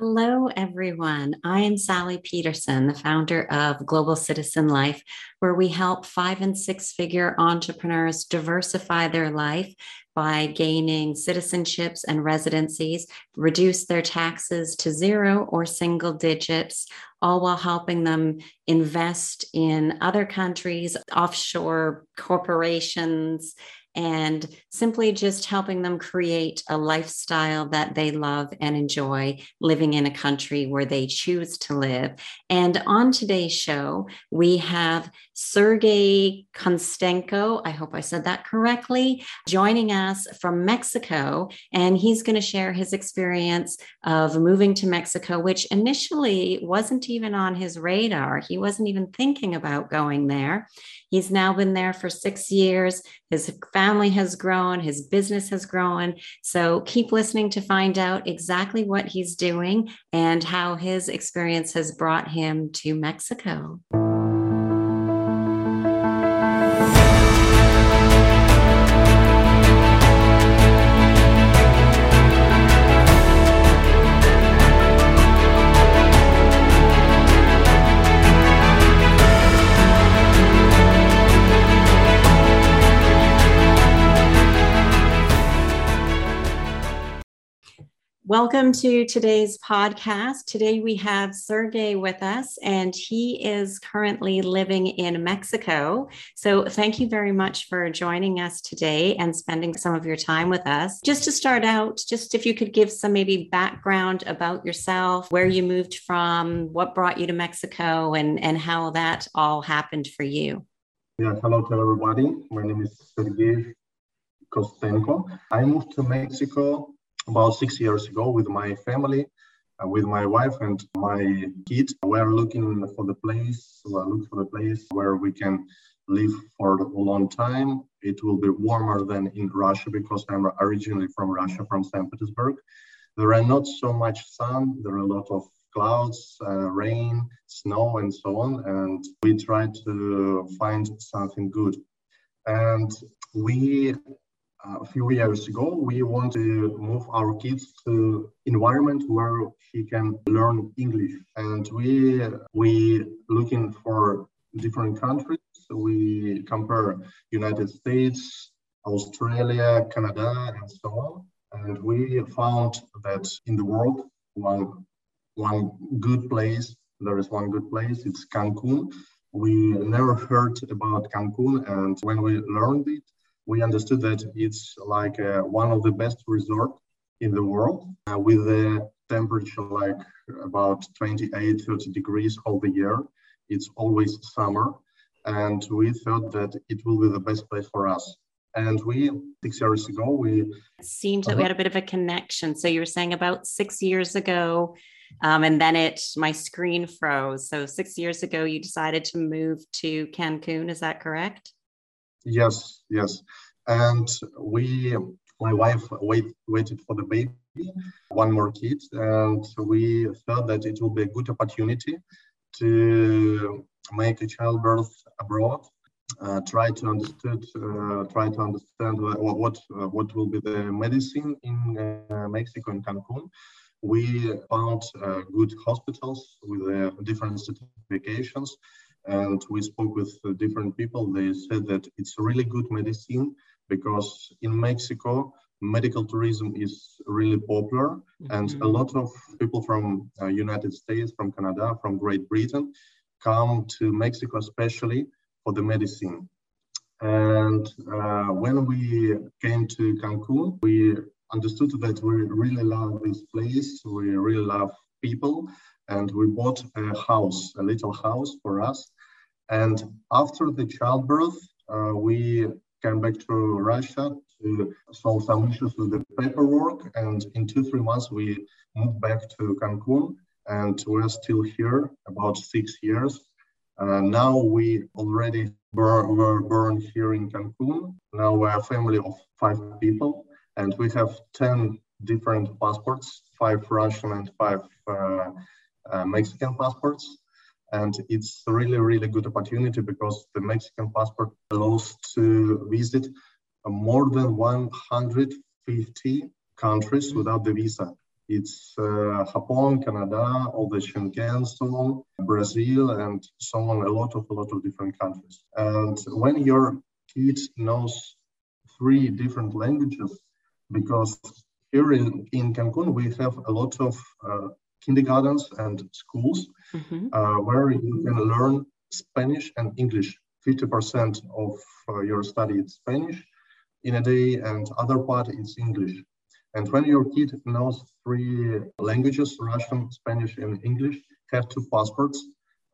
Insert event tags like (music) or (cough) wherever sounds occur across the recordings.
Hello, everyone. I am Sally Pederson, the founder of Global Citizen Life, where we help five and six figure entrepreneurs diversify their life by gaining citizenships and residencies, reduce their taxes to zero or single digits, all while helping them invest in other countries, offshore corporations, and simply just helping them create a lifestyle that they love and enjoy living in a country where they choose to live. And on today's show, we have Sergei Konstenko, I hope I said that correctly, joining us from Mexico. And he's going to share his experience of moving to Mexico, which initially wasn't even on his radar. He wasn't even thinking about going there. He's now been there for six years. His family has grown, his business has grown. So keep listening to find out exactly what he's doing and how his experience has brought him to Mexico. Welcome to today's podcast. Today we have Sergei with us, and he is currently living in Mexico. So, thank you very much for joining us today and spending some of your time with us. Just to start out, just if you could give some maybe background about yourself, where you moved from, what brought you to Mexico, and, and how that all happened for you. Yeah, hello to everybody. My name is Sergei Kostenko. I moved to Mexico about six years ago with my family, uh, with my wife and my kid. We're looking for the place, looking for the place where we can live for a long time. It will be warmer than in Russia because I'm originally from Russia, from St. Petersburg. There are not so much sun. There are a lot of clouds, uh, rain, snow, and so on. And we try to find something good. And we a few years ago, we want to move our kids to environment where he can learn English. And we we looking for different countries. We compare United States, Australia, Canada, and so on. And we found that in the world, one one good place, there is one good place, it's Cancun. We never heard about Cancun, and when we learned it, we understood that it's like uh, one of the best resort in the world uh, with the temperature like about 28 30 degrees all the year. It's always summer and we thought that it will be the best place for us. And we six years ago we it seemed that uh-huh. we had a bit of a connection. So you were saying about six years ago um, and then it my screen froze. So six years ago you decided to move to cancun. Is that correct Yes, yes. And we, my wife wait, waited for the baby, one more kid, and we felt that it will be a good opportunity to make a childbirth abroad. Uh, try to understand, uh, try to understand what what, uh, what will be the medicine in uh, Mexico in Cancun. We found uh, good hospitals with uh, different certifications and we spoke with different people. They said that it's really good medicine because in Mexico, medical tourism is really popular mm-hmm. and a lot of people from uh, united states from canada from great britain come to mexico especially for the medicine and uh, when we came to cancun we understood that we really love this place we really love people and we bought a house a little house for us and after the childbirth, uh, we came back to Russia to solve some issues with the paperwork. And in two, three months, we moved back to Cancun and we're still here about six years. Uh, now we already were born here in Cancun. Now we're a family of five people and we have 10 different passports, five Russian and five uh, Mexican passports and it's a really really good opportunity because the mexican passport allows to visit more than 150 countries without the visa It's uh, Japan, Canada, all the Schengen zone, Brazil, and so on. A lot of a lot of different countries. And when your kid knows three different languages, because here in, in Cancun we have a lot of uh, kindergartens and schools mm-hmm. uh, where you can learn Spanish and English. 50% of uh, your study is Spanish in a day, and other part is English. And when your kid knows three languages, Russian, Spanish, and English, have two passports,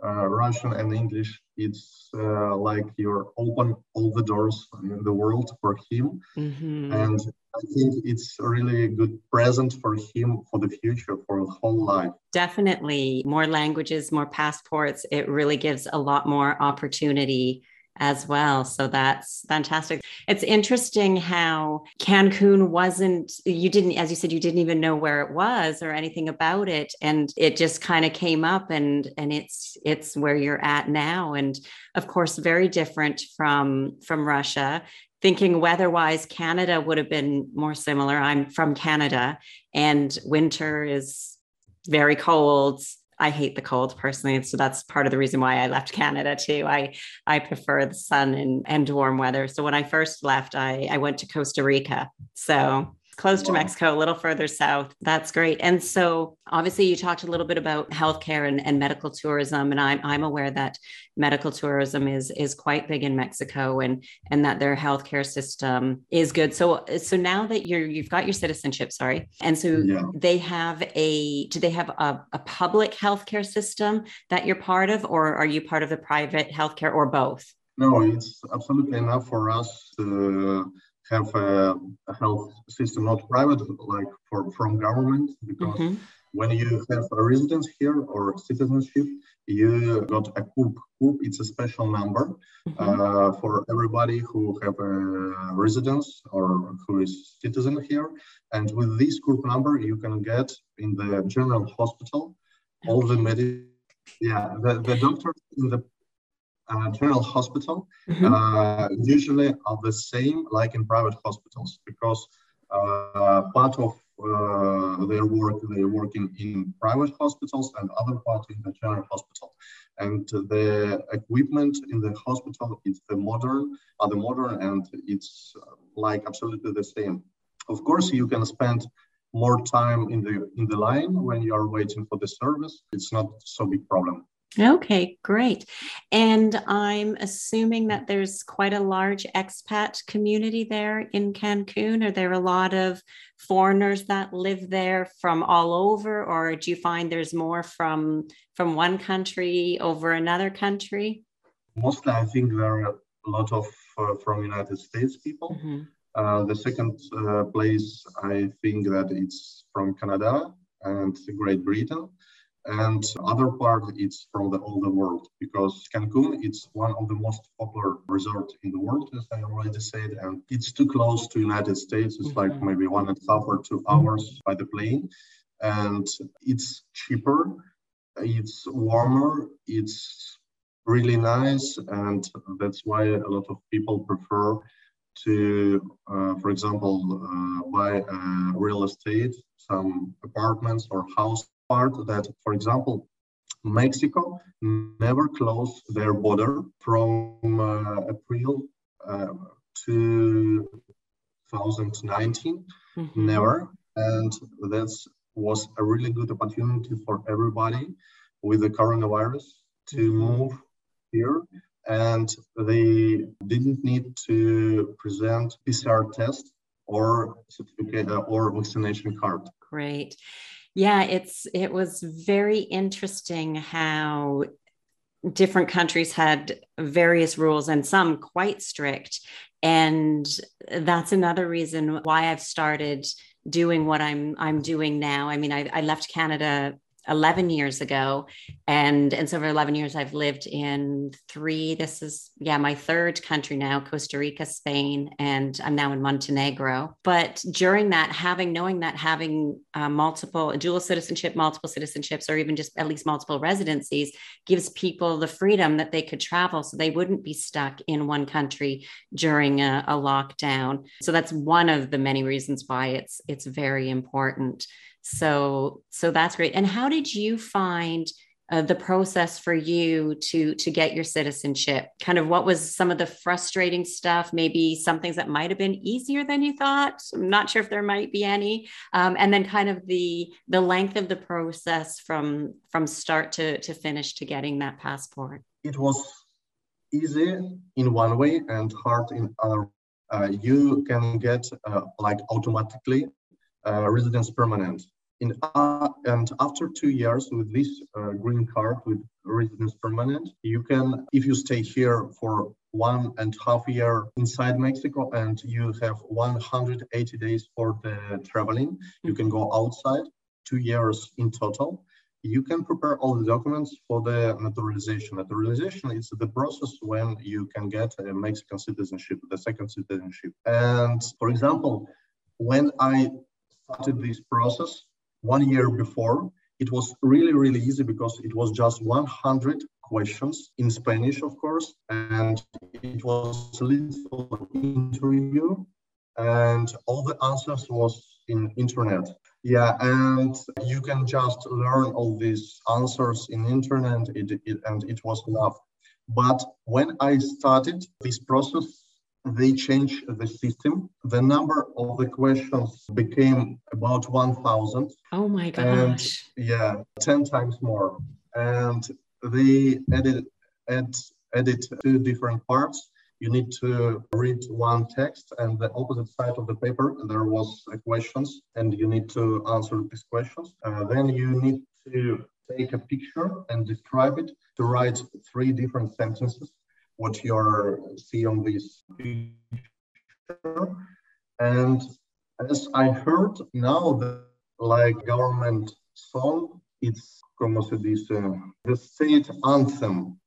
Russian and English, it's uh, like you're open all the doors in the world for him. Mm-hmm. And I think it's really a good present for him for the future, for his whole life. Definitely. More languages, more passports. It really gives a lot more opportunity as well. So that's fantastic. It's interesting how Cancun wasn't, you didn't, as you said, you didn't even know where it was or anything about it. And it just kind of came up and, and it's, it's where you're at now. And of course, very different from, from Russia. Thinking weather wise, Canada would have been more similar. I'm from Canada and winter is very cold I hate the cold personally. So that's part of the reason why I left Canada too. I I prefer the sun and, and warm weather. So when I first left, I, I went to Costa Rica. So close wow. to Mexico, a little further south. That's great. And so, obviously, you talked a little bit about healthcare and, and medical tourism, and I'm I'm aware that medical tourism is is quite big in Mexico, and and that their healthcare system is good. So so now that you're you've got your citizenship, sorry, and so yeah. they have a do they have a, a public healthcare system that you're part of, or are you part of the private healthcare, or both? No, it's absolutely enough for us to have a, a, health system, not private, like for from government, because mm-hmm. when you have a residence here or citizenship, you got a CURP. CURP, it's a special number mm-hmm. uh, for everybody who have a residence or who is citizen here. And with this CURP number, you can get in the general hospital all the medicine. Yeah, the, the doctors in the uh, general hospital mm-hmm. uh, usually are the same like in private hospitals because uh, part of uh, their work they're working in private hospitals and other part in the general hospital. And the equipment in the hospital is the modern are the modern and it's like absolutely the same. Of course you can spend more time in the in the line when you are waiting for the service. It's not so big problem Okay, great. And I'm assuming that there's quite a large expat community there in Cancun. Are there a lot of foreigners that live there from all over, or do you find there's more from from one country over another country? Mostly, I think there are a lot of uh, from United States people. Mm-hmm. Uh, the second uh, place, I think that it's from Canada and Great Britain and other part it's from the older world because Cancun it's one of the most popular resort in the world as I already said and it's too close to United States it's like mm-hmm. maybe one and a half or two hours by the plane and it's cheaper it's warmer it's really nice and that's why a lot of people prefer to uh, for example uh, buy uh, real estate some apartments or house part that, for example, Mexico never closed their border from uh, April uh, 2019, mm-hmm. never. And that was a really good opportunity for everybody with the coronavirus to mm-hmm. move here. And they didn't need to present PCR test or certificate or vaccination card. Great yeah it's it was very interesting how different countries had various rules and some quite strict. And that's another reason why i've started doing what i'm i'm doing now. I mean i, I left canada 11 years ago. And and so for 11 years i've lived in three this is yeah my third country now costa rica spain and i'm now in montenegro. But during that having knowing that having uh, multiple dual citizenship multiple citizenships or even just at least multiple residencies gives people the freedom that they could travel. So they wouldn't be stuck in one country during a, a lockdown. So that's one of the many reasons why it's it's very important So so that's great. And how did you find uh, the process for you to to get your citizenship? Kind of what was some of the frustrating stuff maybe some things that might have been easier than you thought? I'm not sure if there might be any. Um, and then kind of the the length of the process from from start to to finish to getting that passport. It was easy in one way and hard in other. Uh, you can get uh, like automatically uh, residence permanent uh, and after two years with this uh, green card with residence permanent, you can, if you stay here for one and a half year inside Mexico and you have 180 days for the traveling, you can go outside, two years in total. You can prepare all the documents for the naturalization. Naturalization is the process when you can get a Mexican citizenship, the second citizenship. And for example, when I started this process, one year before. It was really, really easy because it was just 100 questions in Spanish, of course, and it was a little interview, and all the answers was in internet. Yeah, and you can just learn all these answers in internet, it, it, and it was enough. But when I started this process, they changed the system. The number of the questions became about 1,000. Oh my gosh. And, yeah, 10 times more. And they edit, add, added two different parts. You need to read one text and the opposite side of the paper, there was questions and you need to answer these questions. Uh, then you need to take a picture and describe it to write three different sentences what you're see on this picture. And as I heard now, the like government song, it's como se dice, the state anthem.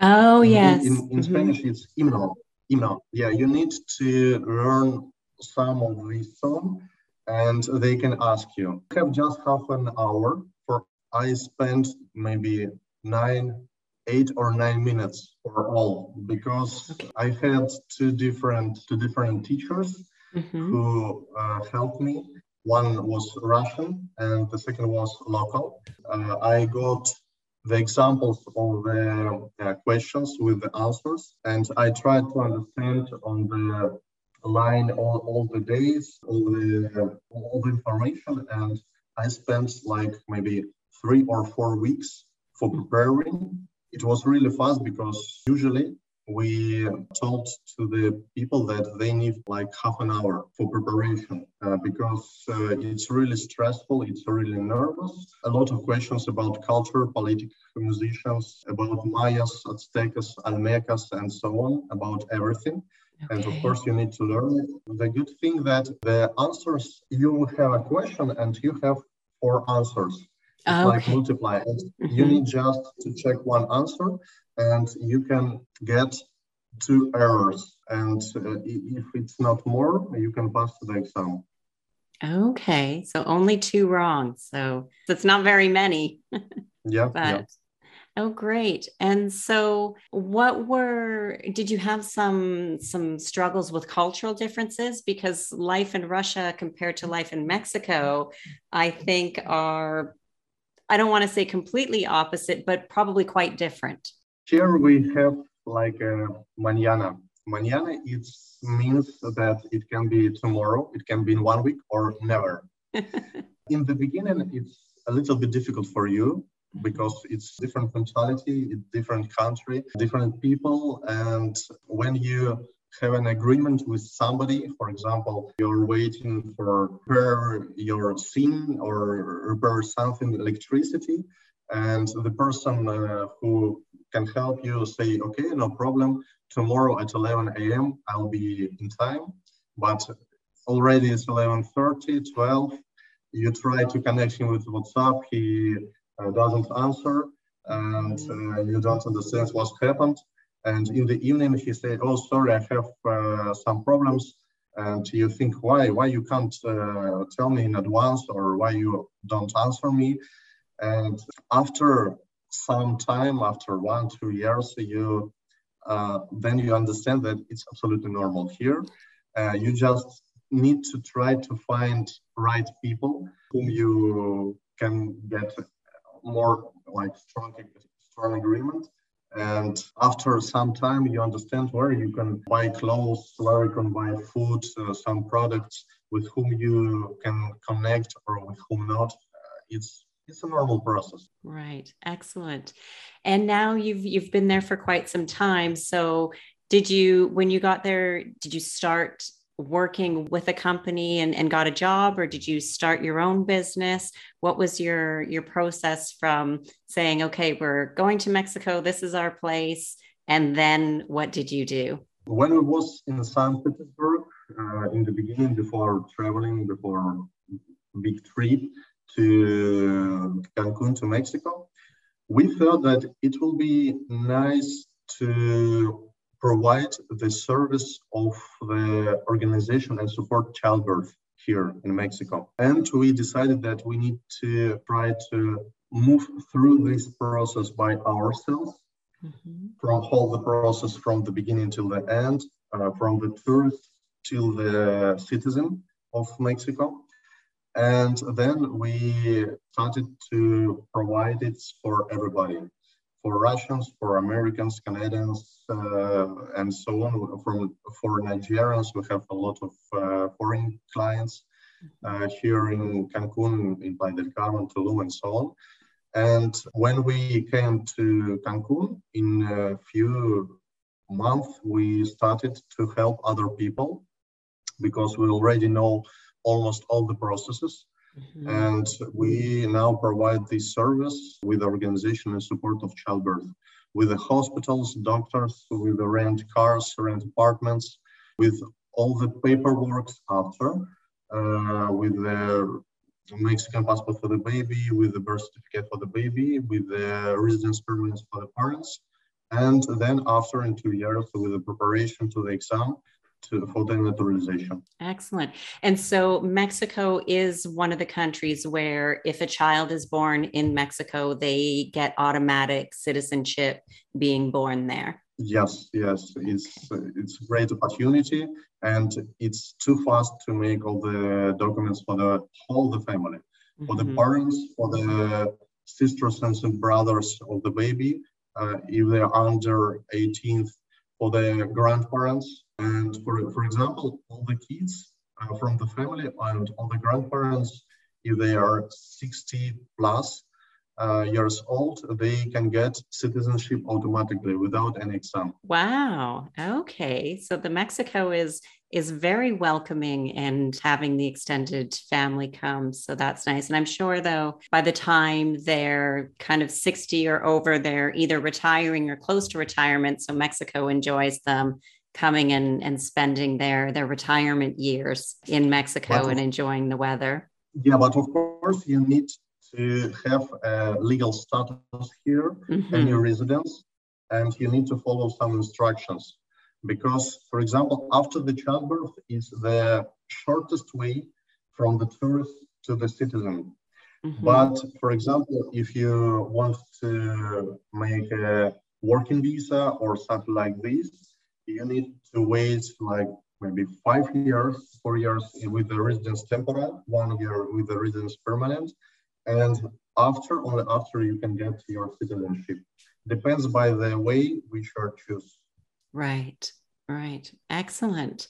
Oh yes. In, in, in mm-hmm. Spanish, it's himno. Himno. Yeah, you need to learn some of this song, and they can ask you. You have just half an hour. For I spent maybe nine eight or nine minutes for all because okay. I had two different two different teachers mm-hmm. who uh, helped me. One was Russian and the second was local. Uh, I got the examples of the uh, questions with the answers and I tried to understand on the line all, all the days, all the all the information and I spent like maybe three or four weeks for preparing it was really fast because usually we told to the people that they need like half an hour for preparation uh, because uh, it's really stressful it's really nervous a lot of questions about culture politics musicians about mayas aztecas olmecas and so on about everything okay. and of course you need to learn it the good thing that the answers you have a question and you have four answers it's okay. like multiply. Mm-hmm. you need just to check one answer and you can get two errors. And uh, if it's not more, you can pass the exam. Okay. So only two wrong. So it's not very many. (laughs) yeah. but yeah. Oh, great. And so what were did you have some some struggles with cultural differences because life in Russia compared to life in Mexico I think are I don't want to say completely opposite, but probably quite different. Here we have like a mañana. Mañana it means that it can be tomorrow, it can be in one week or never. (laughs) in the beginning, it's a little bit difficult for you mm-hmm. because it's different mentality, different country, different people, and when you have an agreement with somebody. For example, you're waiting for repair your scene or repair something, electricity, and the person uh, who can help you say, okay, no problem. Tomorrow at 11 a.m. I'll be in time, but already it's 11:30, 12. You try to connect him with WhatsApp, he uh, doesn't answer, and uh, you don't understand what's happened and in the evening, he said, "Oh, sorry, I have uh, some problems." And you think, "Why? Why you can't uh, tell me in advance, or why you don't answer me?" And after some time, after one, two years, you uh, then you understand that it's absolutely normal here. Uh, you just need to try to find right people whom you can get more like strong strong agreement and after some time you understand where you can buy clothes where you can buy food uh, some products with whom you can connect or with whom not uh, it's it's a normal process. Right. Excellent. And now you've you've been there for quite some time. So did you when you got there did you start working with a company and, and got a job or did you start your own business? What was your your process from saying okay we're going to mexico. This is our place. And then what did you do? When i was in st petersburg uh, in the beginning before traveling before big trip to cancun to mexico we felt that it will be nice to provide the service of the organization and support childbirth here in Mexico. And we decided that we need to try to move through this process by ourselves, mm-hmm. from whole the process from the beginning till the end, uh, from the tourist till the citizen of Mexico. And then we started to provide it for everybody for Russians, for Americans, Canadians, uh, and so on. From for Nigerians, we have a lot of uh, foreign clients uh, here in Cancun, in Playa del Carmen, Tulum, and so on. And when we came to Cancun, in a few months, we started to help other people because we already know almost all the processes Mm-hmm. And we now provide this service with organization and support of childbirth, with the hospitals, doctors, with the rent cars, rent apartments, with all the paperwork after, uh, with the Mexican passport for the baby, with the birth certificate for the baby, with the residence permits for the parents, and then after in two years with the preparation to the exam to, for the naturalization. Excellent. And so Mexico is one of the countries where if a child is born in Mexico, they get automatic citizenship being born there. Yes, yes, it's it's a great opportunity, and it's too fast to make all the documents for the whole the family, mm-hmm. for the mm-hmm. parents, for the sisters and brothers of the baby, uh, if they are under 18th, for the grandparents, and for, for example, all the kids uh, from the family and all the grandparents, if they are 60 plus uh, years old, they can get citizenship automatically without any exam. Wow. Okay. So the Mexico is is very welcoming and having the extended family come. So that's nice. And I'm sure though, by the time they're kind of 60 or over, they're either retiring or close to retirement. So Mexico enjoys them coming and, and spending their their retirement years in Mexico but and enjoying the weather. Yeah, but of course you need to have a legal status here mm-hmm. and your residence, and you need to follow some instructions. Because, for example, after the childbirth is the shortest way from the tourist to the citizen. Mm-hmm. But, for example, if you want to make a working visa or something like this, you need to wait like maybe five years, four years with the residence temporary, one year with the residence permanent, and after only after you can get your citizenship. Depends by the way which you choose. Right, right, excellent.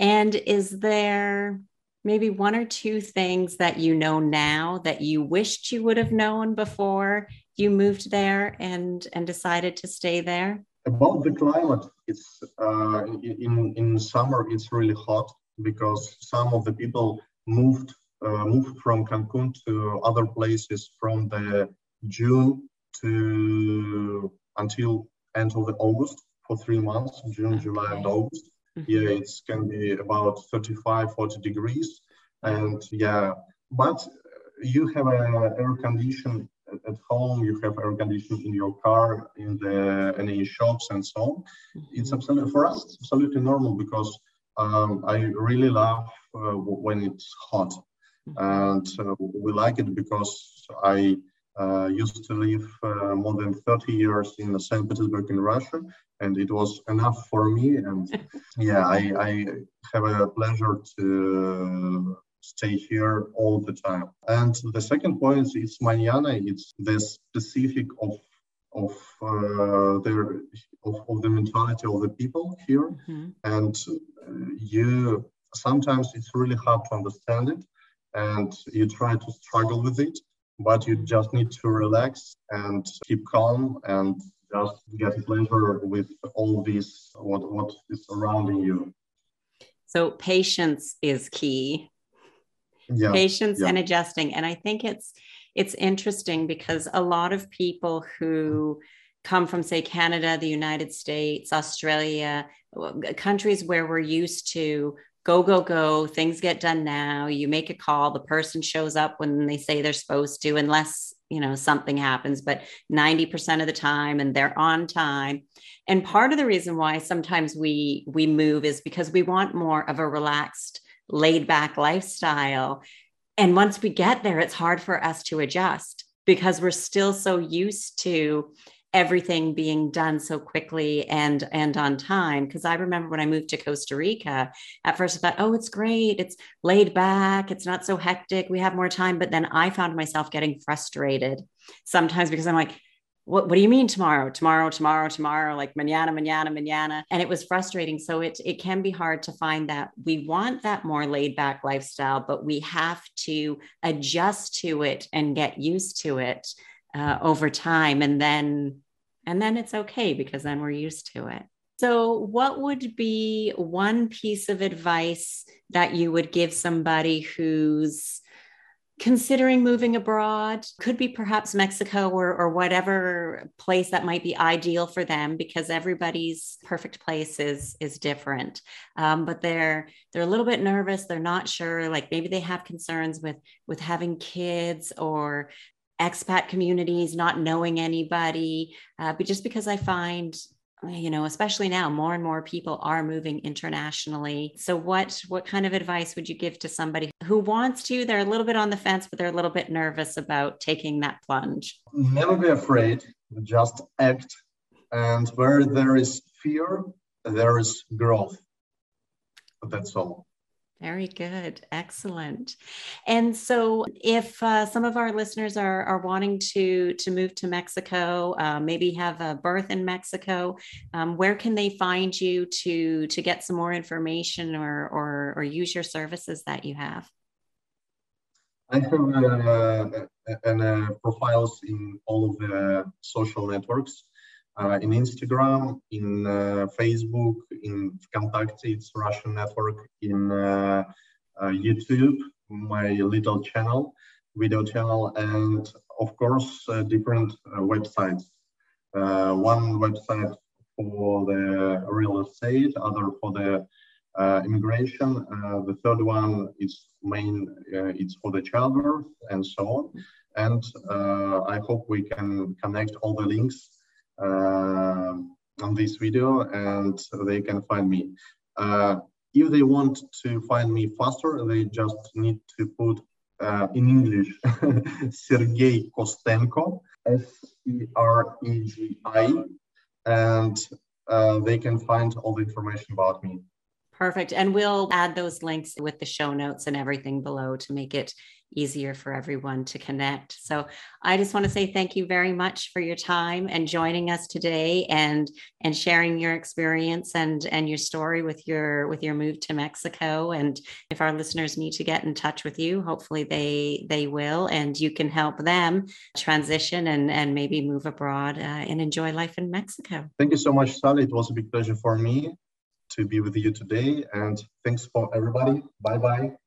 And is there maybe one or two things that you know now that you wished you would have known before you moved there and and decided to stay there? About the climate, it's uh, in in summer it's really hot because some of the people moved uh, moved from Cancun to other places from the June to until end of the August for three months, June, okay. July, and August. Mm-hmm. Yeah, it can be about 35, 40 degrees. And yeah, but you have a air condition at home, you have air conditioning in your car, in the any shops and so on. Mm-hmm. It's absolutely for us it's absolutely normal because um, I really love uh, when it's hot, mm-hmm. and uh, we like it because I uh, used to live uh, more than 30 years in St. Petersburg in Russia, and it was enough for me. And (laughs) yeah, I, I have a pleasure to stay here all the time. And the second point is it's manana. It's the specific of of uh, their of, of, the mentality of the people here, mm-hmm. and uh, you sometimes it's really hard to understand it, and you try to struggle with it but you just need to relax and keep calm and just get pleasure with all this what what is surrounding you. So patience is key. Yeah, patience yeah. and adjusting. And i think it's it's interesting because a lot of people who come from say canada the united states australia countries where we're used to go go go things get done now. You make a call the person shows up when they say they're supposed to unless you know something happens but 90% of the time and they're on time. And part of the reason why sometimes we we move is because we want more of a relaxed laid back lifestyle. And once we get there it's hard for us to adjust because we're still so used to everything being done so quickly and and on time. Because i remember when i moved to costa rica at first i thought oh it's great. It's laid back. It's not so hectic. We have more time. But then i found myself getting frustrated sometimes because i'm like what, what do you mean tomorrow? Tomorrow tomorrow tomorrow? Like manana manana manana. And it was frustrating. So it it can be hard to find that we want that more laid back lifestyle but we have to adjust to it and get used to it uh, over time. And then and then it's okay because then we're used to it. So what would be one piece of advice that you would give somebody who's considering moving abroad? Could be perhaps mexico or, or whatever place that might be ideal for them because everybody's perfect place is is different. Um, but they're they're a little bit nervous. They're not sure. Like maybe they have concerns with with having kids or expat communities, not knowing anybody, uh, but just because I find you know especially now more and more people are moving internationally. So what what kind of advice would you give to somebody who wants to? They're a little bit on the fence but they're a little bit nervous about taking that plunge. Never be afraid. Just act. And where there is fear there is growth. That's all very good. Excellent. And so, if uh, some of our listeners are, are wanting to, to move to Mexico, uh, maybe have a birth in Mexico, um, where can they find you to, to get some more information or, or, or use your services that you have? I have uh, profiles in all of the social networks in Instagram, in uh, Facebook, in Vkontakte, it's Russian network, in uh, uh YouTube, my little channel, video channel, and of course, uh, different uh, websites. one website for the real estate, other for the immigration. the third one is main, it's for the childbirth and so on. And I hope we can connect all the links uh, on this video and they can find me. Uh, if they want to find me faster, they just need to put uh, in English (laughs) Sergei Kostenko, S E R E G I, and uh, they can find all the information about me. Perfect. And we'll add those links with the show notes and everything below to make it easier for everyone to connect. So I just want to say thank you very much for your time and joining us today and and sharing your experience and and your story with your with your move to Mexico. And if our listeners need to get in touch with you hopefully they they will and you can help them transition and and maybe move abroad uh, and enjoy life in Mexico. Thank you so much Sally. It was a big pleasure for me to be with you today. And thanks for everybody. Bye bye